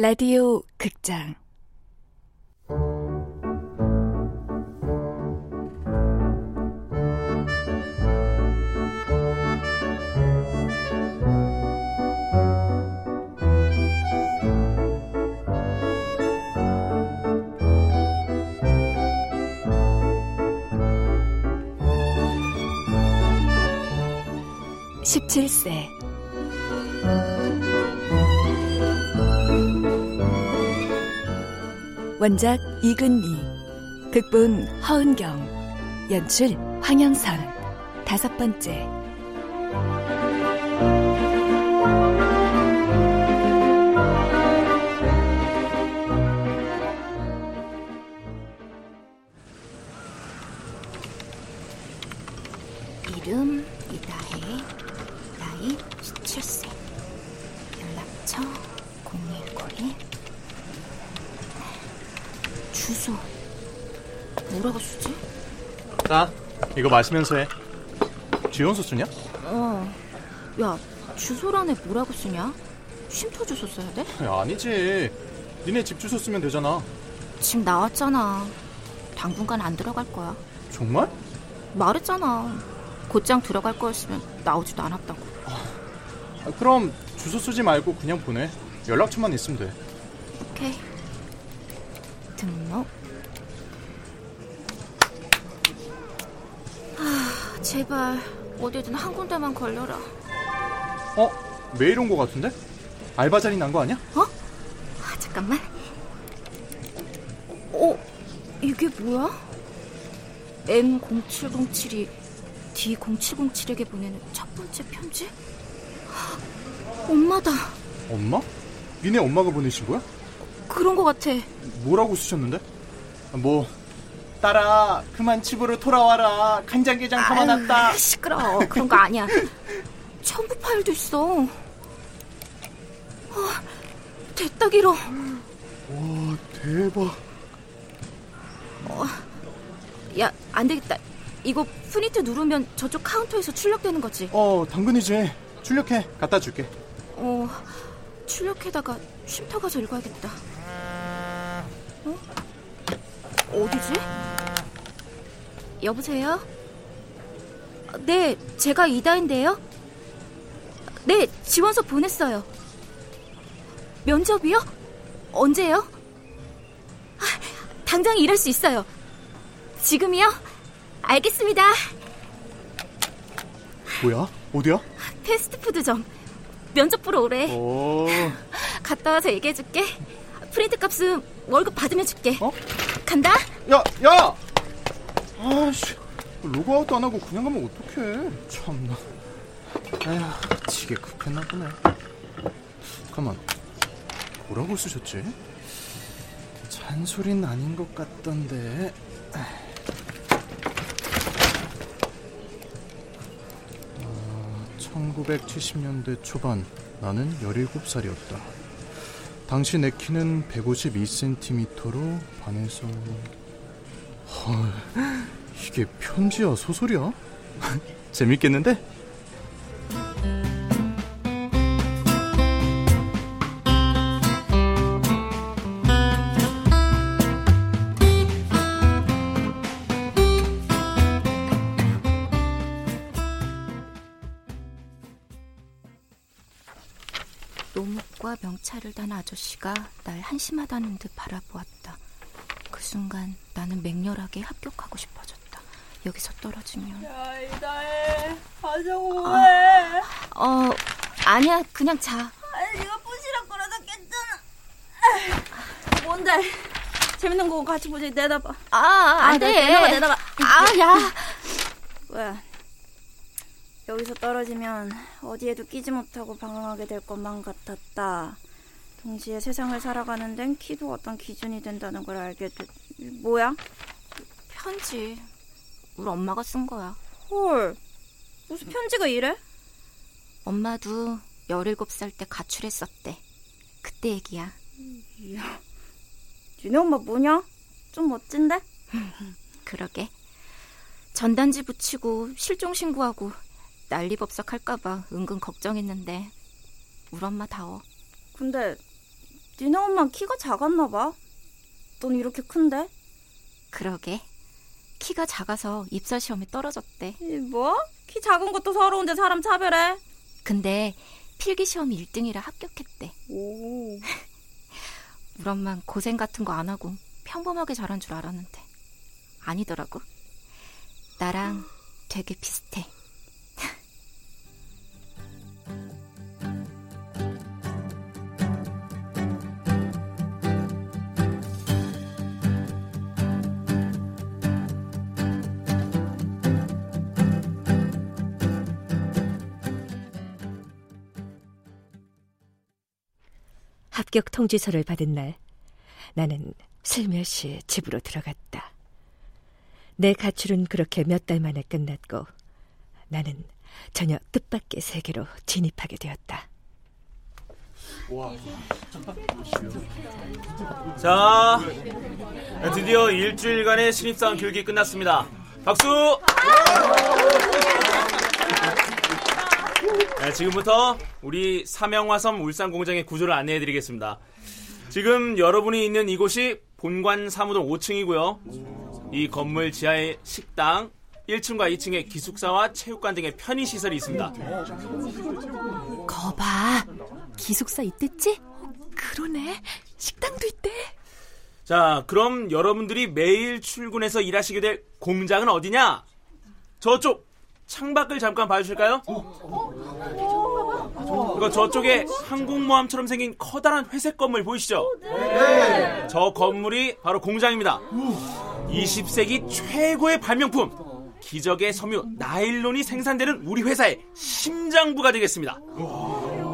라디오 극장 17세. 원작 이근미 극본 허은경 연출 황영선. 다섯 번째 뭐라고 쓰지? 자, 이거 마시면서 해. 지원서 쓰냐? 어. 야, 주소란에 뭐라고 쓰냐? 쉼터 주소 써야 돼? 야, 아니지. 니네 집 주소 쓰면 되잖아. 집 나왔잖아. 당분간 안 들어갈 거야. 정말? 말했잖아. 곧장 들어갈 거였으면 나오지도 않았다고. 아, 그럼 주소 쓰지 말고 그냥 보내. 연락처만 있으면 돼. 오케이. 등록. 제발 어디든 한 군데만 걸려라. 어? 메일 온 거 같은데? 알바 자리 난 거 아니야? 아, 잠깐만. 어, 이게 뭐야? M0707이 D0707에게 보내는 첫 번째 편지? 아, 엄마다. 엄마? 니네 엄마가 보내신 거야? 그런 거 같아. 뭐라고 쓰셨는데? 뭐 딸아 그만 집으로 돌아와라 간장게장 담아놨다 아유, 시끄러. 그런 거 아니야. 첨부 파일도 있어. 아, 됐다 길어. 와 대박 야, 안 되겠다. 이거 프린트 누르면 저쪽 카운터에서 출력되는 거지. 어 당근이지 출력해 갖다 줄게 어, 출력해다가 쉼터 가서 읽어야겠다. 어? 어디지? 여보세요? 네, 제가 이다인데요. 네, 지원서 보냈어요. 면접이요? 언제요? 아, 당장 일할 수 있어요. 지금이요? 알겠습니다. 뭐야 어디야? 패스트푸드점. 면접 보러 오래. 오 갔다 와서 얘기해줄게. 프린트 값은 월급 받으면 줄게. 어? 간다. 야, 야! 아씨, 로그아웃도 안 하고 그냥 가면 어떡해. 참나. 에휴, 지게 급했나 보네. 잠깐만, 뭐라고 쓰셨지? 잔소리는 아닌 것 같던데. 어, 1970년대 초반, 나는 17살이었다. 당시 내 키는 152cm로 반해서 헐 이게 편지야 소설이야? 재밌겠는데? 노목과 명찰을 단 아저씨가 날 한심하다는 듯 바라보았다. 그 순간 나는 맹렬하게 합격하고 싶어졌다. 여기서 떨어지면 야, 이다혜. 가자고 뭐해. 어 아니야 그냥 자. 아니, 네가 부시락 거려다 깼잖아. 뭔데? 재밌는 거 같이 보자. 내다봐. 아 아, 안돼. 내- 내다봐, 내다봐. 아 야. 왜? 여기서 떨어지면 어디에도 끼지 못하고 방황하게 될 것만 같았다. 동시에 세상을 살아가는 데는 키도 어떤 기준이 된다는 걸 알게 됐... 뭐야? 편지 우리 엄마가 쓴 거야. 헐. 무슨 편지가 이래? 엄마도 17살 때 가출했었대. 그때 얘기야. 이야. 니네 엄마 뭐냐? 좀 멋진데? 그러게. 전단지 붙이고 실종 신고하고 난리법석 할까봐 은근 걱정했는데 우리 엄마 다워. 근데 니네 엄마 키가 작았나 봐. 넌 이렇게 큰데? 그러게. 키가 작아서 입사 시험에 떨어졌대. 이 뭐? 키 작은 것도 서러운데 사람 차별해? 근데 필기 시험 1등이라 합격했대. 오. 우리 엄만 고생 같은 거 안 하고 평범하게 자란 줄 알았는데 아니더라고. 나랑 되게 비슷해. 합격 통지서를 받은 날, 나는 슬며시 집으로 들어갔다. 내 가출은 그렇게 몇 달 만에 끝났고, 나는 전혀 뜻밖의 세계로 진입하게 되었다. 자, 드디어 일주일간의 신입사원 교육이 끝났습니다. 박수! 네, 지금부터 우리 삼영화섬 울산 공장의 구조를 안내해 드리겠습니다. 지금 여러분이 있는 이곳이 본관 사무동 5층이고요. 이 건물 지하에 식당, 1층과 2층에 기숙사와 체육관 등의 편의 시설이 있습니다. 거봐. 기숙사 있댔지? 어, 그러네. 식당도 있대. 자, 그럼 여러분들이 매일 출근해서 일하시게 될 공장은 어디냐? 저쪽 창밖을 잠깐 봐주실까요? 이거 저쪽에 항공모함처럼 생긴 커다란 회색 건물 보이시죠? 네. 저 건물이 바로 공장입니다. 20세기 최고의 발명품 기적의 섬유 나일론이 생산되는 우리 회사의 심장부가 되겠습니다.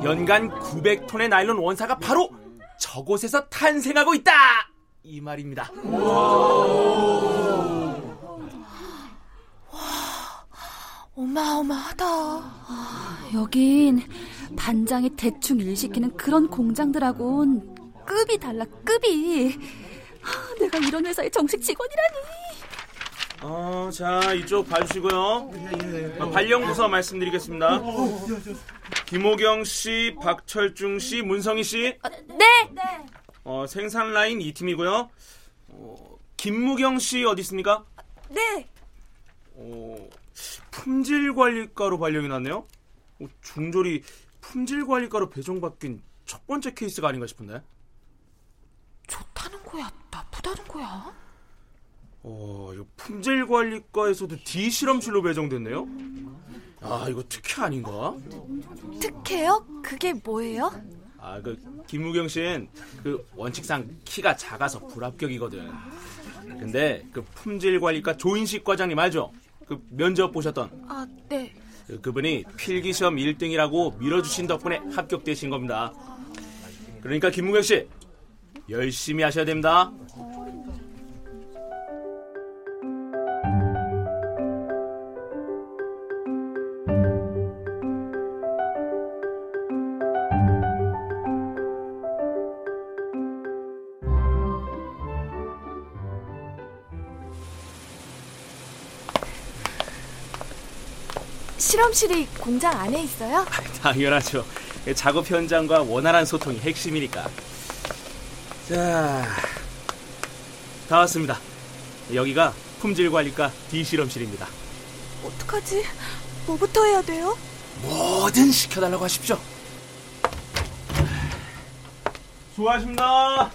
연간 900톤의 나일론 원사가 바로 저곳에서 탄생하고 있다! 이 말입니다. 어마어마하다. 아, 여긴 반장이 대충 일 시키는 그런 공장들하고는 급이 달라, 급이. 아, 내가 이런 회사의 정식 직원이라니. 어, 자, 이쪽 봐주시고요. 어, 발령부서 말씀드리겠습니다. 김호경 씨, 박철중 씨, 문성희 씨. 네! 어, 생산 라인 2팀이고요. 어, 김무경 씨 어디 있습니까? 네! 어, 품질 관리과로 발령이 났네요. 어, 중졸이 품질 관리과로 배정받긴 첫 번째 케이스가 아닌가 싶은데. 좋다는 거야, 나쁘다는 거야? 어, 이거 품질 관리과에서도 D 실험실로 배정됐네요. 아, 이거 특혜 아닌가? 특혜요? 그게 뭐예요? 아, 그 김무경 씨는 그 원칙상 키가 작아서 불합격이거든. 근데 그 품질 관리과 조인식 과장님 알죠? 그 면접 보셨던 아, 네. 그- 그분이 필기 시험 1등이라고 밀어주신 덕분에 합격되신 겁니다. 그러니까 김무경 씨 열심히 하셔야 됩니다. 실험실이 공장 안에 있어요? 당연하죠. 작업 현장과 원활한 소통이 핵심이니까. 자, 다 왔습니다. 여기가 품질 관리과 D 실험실입니다. 어떡하지? 뭐부터 해야 돼요? 뭐든 시켜달라고 하십시오. 수고하십니다.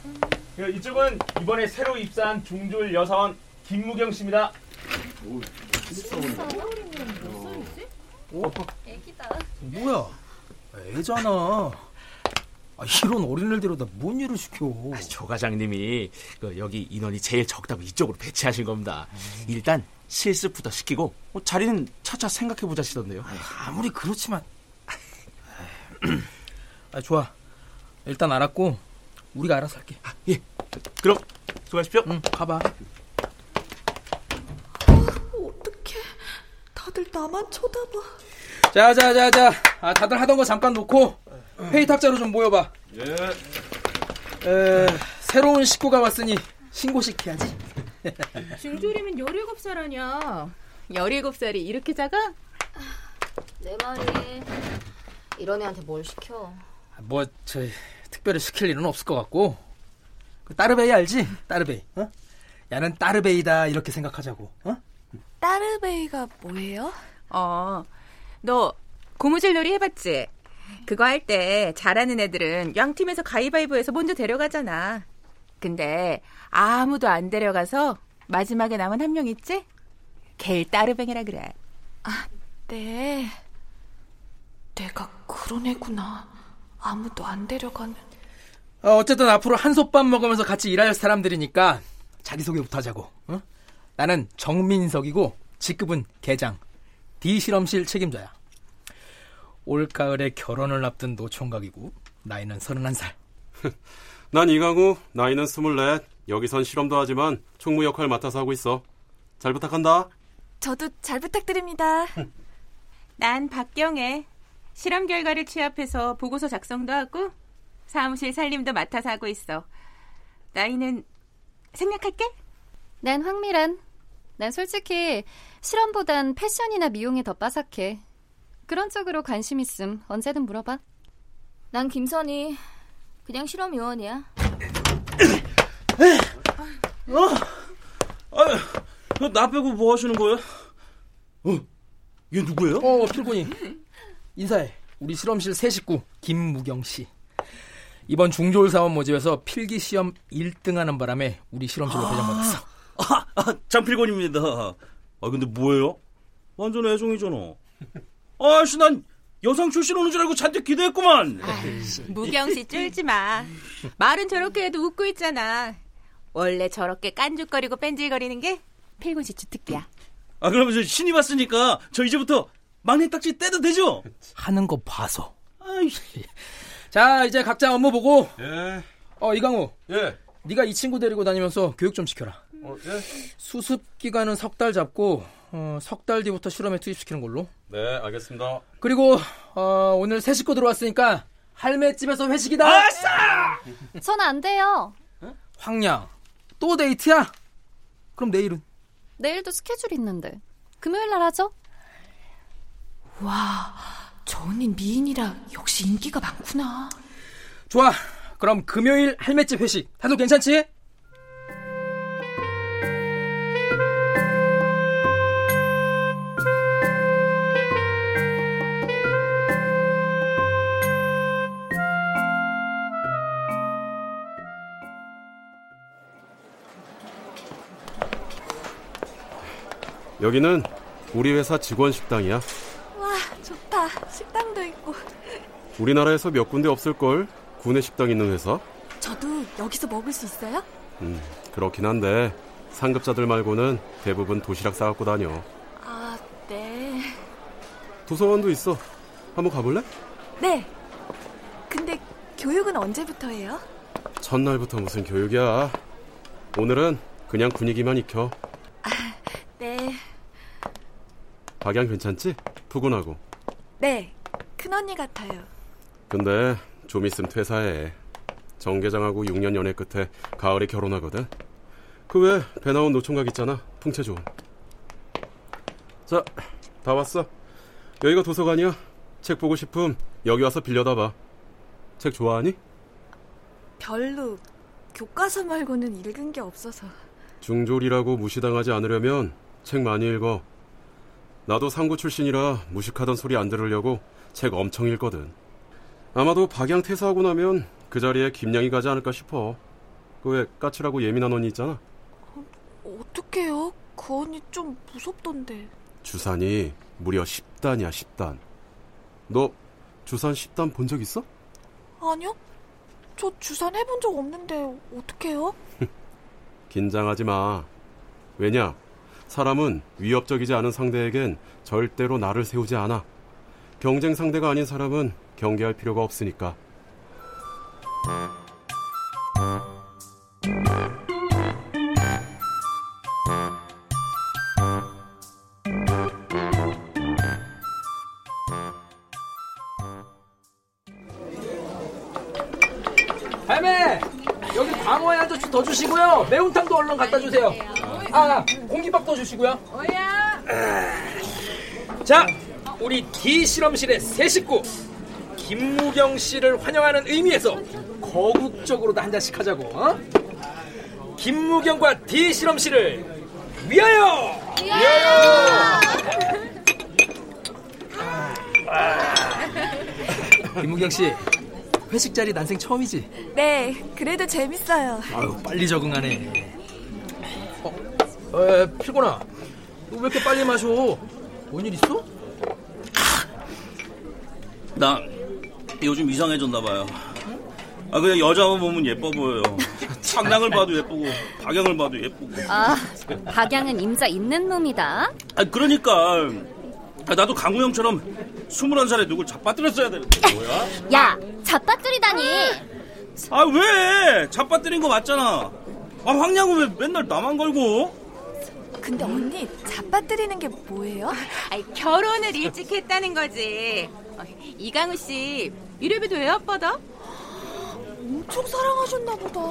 이쪽은 이번에 새로 입사한 중졸 여사원 김무경 씨입니다. 뭐야? 애잖아. 아, 이런 어린애를 데려다 뭔 일을 시켜? 아, 조 과장님이 그 여기 인원이 제일 적다고 이쪽으로 배치하신 겁니다. 일단 실습부터 시키고 뭐 자리는 차차 생각해 보자시던데요. 아무리 그렇지만. 아, 좋아. 일단 알았고 우리가 알아서 할게. 아, 예. 그럼 수고하십시오. 응, 가봐. 어떡해. 다들 나만 쳐다봐. 자, 자, 자, 자. 아, 다들 하던 거 잠깐 놓고 회의 탁자로 좀 모여봐. 예. 에, 새로운 식구가 왔으니 신고시켜야지. 중졸이면 17살 아냐. 17살이 이렇게 작아? 내 말이 이런 애한테 뭘 시켜? 뭐, 저, 특별히 시킬 일은 없을 것 같고. 그 따르베이 알지? 따르베이. 어? 야는 따르베이다 이렇게 생각하자고. 어? 따르베이가 뭐예요? 어, 너 고무줄 놀이 해봤지? 그거 할 때 잘하는 애들은 양팀에서 가위바위보해서 먼저 데려가잖아. 근데 아무도 안 데려가서 마지막에 남은 한 명 있지? 걔 따르뱅이라 그래. 아, 네. 내가 그런 애구나. 아무도 안 데려가는. 어, 어쨌든 앞으로 한솥밥 먹으면서 같이 일할 사람들이니까 자기소개부터 하자고. 어? 나는 정민석이고 직급은 계장. D 실험실 책임자야. 올가을에 결혼을 앞둔 노총각이고 나이는 31살. 난 이강우, 나이는 24. 여기선 실험도 하지만 총무 역할 맡아서 하고 있어. 잘 부탁한다. 저도 잘 부탁드립니다. 난 박경애. 실험 결과를 취합해서 보고서 작성도 하고 사무실 살림도 맡아서 하고 있어. 나이는 생략할게. 난 황미란. 난 솔직히 실험보단 패션이나 미용에 더 빠삭해. 그런 쪽으로 관심 있음 언제든 물어봐. 난 김선희. 그냥 실험 요원이야. 어? 아, 나 빼고 뭐 하시는 거예요? 어, 얘 누구예요? 어, 필곤이. 인사해. 우리 실험실 새 식구 김무경 씨. 이번 중졸 사원 모집에서 필기 시험 1등하는 바람에 우리 실험실로 아. 배정받았어. 아, 아, 장필곤입니다. 아, 근데 뭐예요? 완전 애송이잖아. 아씨, 난 여성 출신 오는 줄 알고 잔뜩 기대했구만. 무경 씨 쫄지 마. 말은 저렇게 해도 웃고 있잖아. 원래 저렇게 깐죽거리고 뺀질거리는 게 필곤 씨 주특기야. 아, 그러면 저 신이 왔으니까 저 이제부터 막내 딱지 떼도 되죠? 하는 거 봐서. 아이, 자, 이제 각자 업무 보고. 예. 어, 이강우. 예. 네가 이 친구 데리고 다니면서 교육 좀 시켜라. 어, 예. 수습 기간은 석 달 잡고 어, 석 달 뒤부터 실험에 투입시키는 걸로. 네, 알겠습니다. 그리고 어, 오늘 새 식구 들어왔으니까 할매 집에서 회식이다. 아싸! 전 안 돼요. 황양. 또 데이트야? 그럼 내일은? 내일도 스케줄 있는데. 금요일 날 하죠? 와, 저 언니 미인이라 역시 인기가 많구나. 좋아. 그럼 금요일 할매집 회식. 다들 괜찮지? 여기는 우리 회사 직원 식당이야. 와, 좋다. 식당도 있고. 우리나라에서 몇 군데 없을걸? 구내 식당 있는 회사? 저도 여기서 먹을 수 있어요? 음, 그렇긴 한데 상급자들 말고는 대부분 도시락 싸갖고 다녀. 아, 네. 도서관도 있어. 한번 가볼래? 네. 근데 교육은 언제부터 해요? 첫날부터 무슨 교육이야. 오늘은 그냥 분위기만 익혀. 네. 박양 괜찮지? 푸근하고. 네. 큰언니 같아요. 근데 좀 있으면 퇴사해. 정 계장하고 6년 연애 끝에 가을에 결혼하거든. 그 외 배 나온 노총각 있잖아. 풍채 좋은. 자, 다 왔어. 여기가 도서관이야. 책 보고 싶음 여기 와서 빌려다 봐. 책 좋아하니? 별로 교과서 말고는 읽은 게 없어서. 중졸이라고 무시당하지 않으려면 책 많이 읽어. 나도 상고 출신이라 무식하던 소리 안 들으려고 책 엄청 읽거든. 아마도 박양 퇴사하고 나면 그 자리에 김양이 가지 않을까 싶어. 그 왜 까칠하고 예민한 언니 있잖아. 어떡해요? 그 언니 좀 무섭던데. 주산이 무려 10단이야, 10단. 너 주산 10단 본 적 있어? 아니요? 저 주산 해본 적 없는데 어떡해요? 긴장하지 마. 왜냐? 사람은 위협적이지 않은 상대에겐 절대로 나를 세우지 않아. 경쟁 상대가 아닌 사람은 경계할 필요가 없으니까. 할매! 여기 광어에 한 접시 더 주시고요. 매운탕도 얼른 갖다 주세요. 아, 공깃밥도 주시고요. 뭐야? 자, 우리 D 실험실의 새 식구 김무경 씨를 환영하는 의미에서 거국적으로도 한 잔씩 하자고. 어? 김무경과 D 실험실을 위하여! 위하여! 김무경 씨, 회식 자리 난생 처음이지? 네, 그래도 재밌어요. 아유, 빨리 적응하네. 어, 에, 필곤아, 너 왜 이렇게 빨리 마셔? 뭔 일 있어? 나 요즘 이상해졌나 봐요. 아 그냥 여자만 보면 예뻐 보여요. 상량을 봐도 예쁘고 박양을 봐도 예쁘고. 아, 박양은 임자 있는 놈이다. 아 그러니까 아, 나도 강우 형처럼 21살에 누굴 잡아뜨렸어야 되는데 뭐야? 야, 잡아뜨리다니. 아 왜? 잡아뜨린 거 맞잖아. 아 황량은 왜 맨날 나만 걸고? 근데 언니, 잡아뜨리는 게 뭐예요? 아이, 결혼을 일찍 했다는 거지. 어, 이강우 씨, 이래봬도 왜 아빠다? 엄청 사랑하셨나 보다.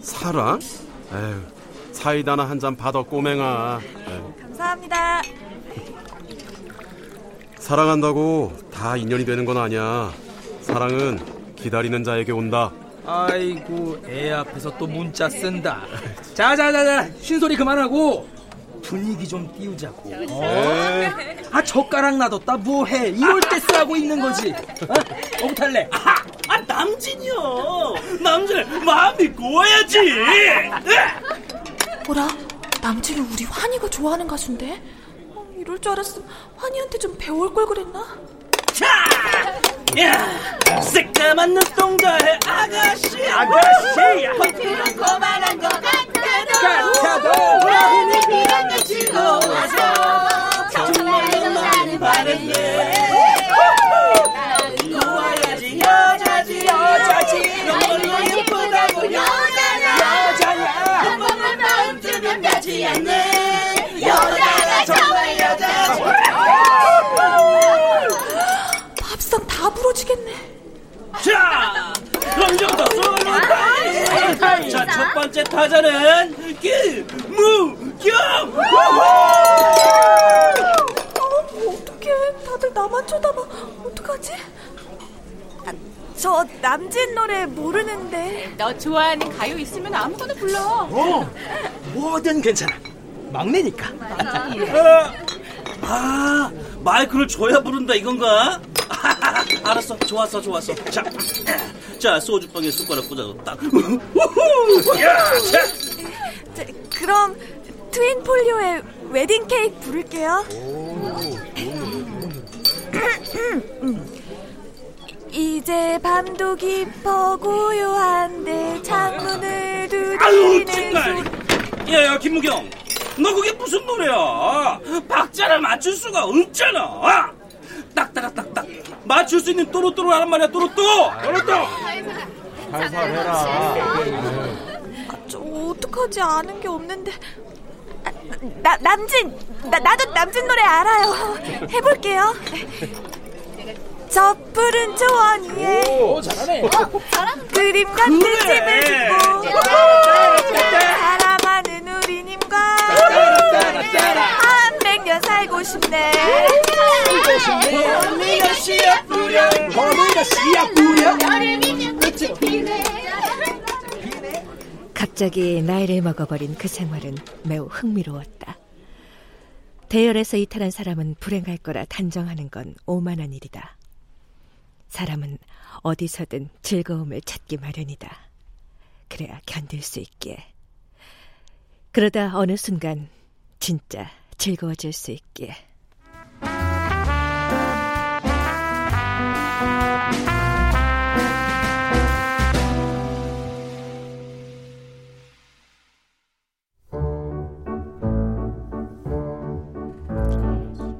사랑? 에휴, 사이다나 한 잔 받아 꼬맹아. 에휴, 감사합니다. 사랑한다고 다 인연이 되는 건 아니야. 사랑은 기다리는 자에게 온다. 아이고, 애 앞에서 또 문자 쓴다. 자자자자, 쉰소리 그만하고 분위기 좀 띄우자고. 어? 아 젓가락 놔뒀다 뭐해? 이럴 때 쓰고 있는 거지. 어? 어부탈래? 아, 아 남진이요. 남진을 마음 믿고 와야지. 뭐라? 남친이 우리 환희가 좋아하는 가수인데? 어, 이럴 줄 알았으면 환희한테 좀 배울 걸 그랬나? 자, 야, 새까만 눈동자의 아가씨, 아가씨, 커피는 거만한 것 같아도 와인을 비랑 가지고 와서 정말 나는 바랬네. 좋아야지 여자지. 여자지. 너무 예쁘다고 여자냐 여자냐 한 번만 마음 주면 가지 않네 여자가 정말 여자지 부러지겠네. 자, 런정도 쏠린다. 자, 첫 번째 타자는 김무경. 어, 어떡해. 다들 나만 쳐다봐. 어떡하지? 아, 저 남진 노래 모르는데. 너 좋아하는 가요 있으면 아무거나 불러. 어, 뭐든 괜찮아. 막내니까. 아, 마이크를 줘야 부른다 이건가? 알았어, 좋았어, 좋았어. 자, 자 소주병에 숟가락 꽂아서 딱. 야, 자. 자, 그럼 트윈 폴리오의 웨딩 케이크 부를게요. 이제 밤도 깊어 고요한데 창문을 아유, 두드리는 정말. 야, 야, 김무경. 너 그게 무슨 노래야? 박자를 맞출 수가 없잖아. 맞출 수 있는 또로또로 하란 말이야, 또로또. 또로또. 살살해라. 저 어떡하지 아는 게 없는데 아, 나 남진 나 나도 남진 노래 알아요 해볼게요 저 푸른 초원 위에 오, 잘하네. 그림 같은 그래. 집을 짓고 사랑하는 우리님과 한 백년 살고 싶네 씨앗 뿌려. 갑자기 나이를 먹어버린 그 생활은 매우 흥미로웠다. 대열에서 이탈한 사람은 불행할 거라 단정하는 건 오만한 일이다. 사람은 어디서든 즐거움을 찾기 마련이다. 그래야 견딜 수 있기에. 그러다 어느 순간 진짜 즐거워질 수 있기에.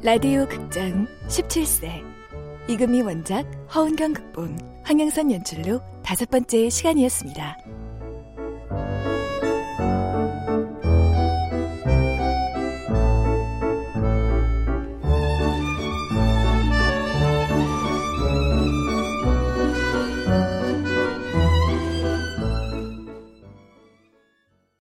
라디오 극장 17세 이금희 원작 허은경 극본 황영선 연출로 다섯 번째 시간이었습니다.